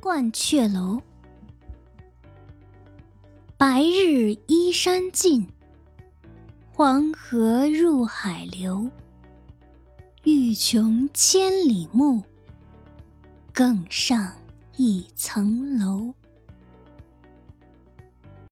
鹳雀楼。白日依山尽黄河入海流。欲穷千里目更上一层楼。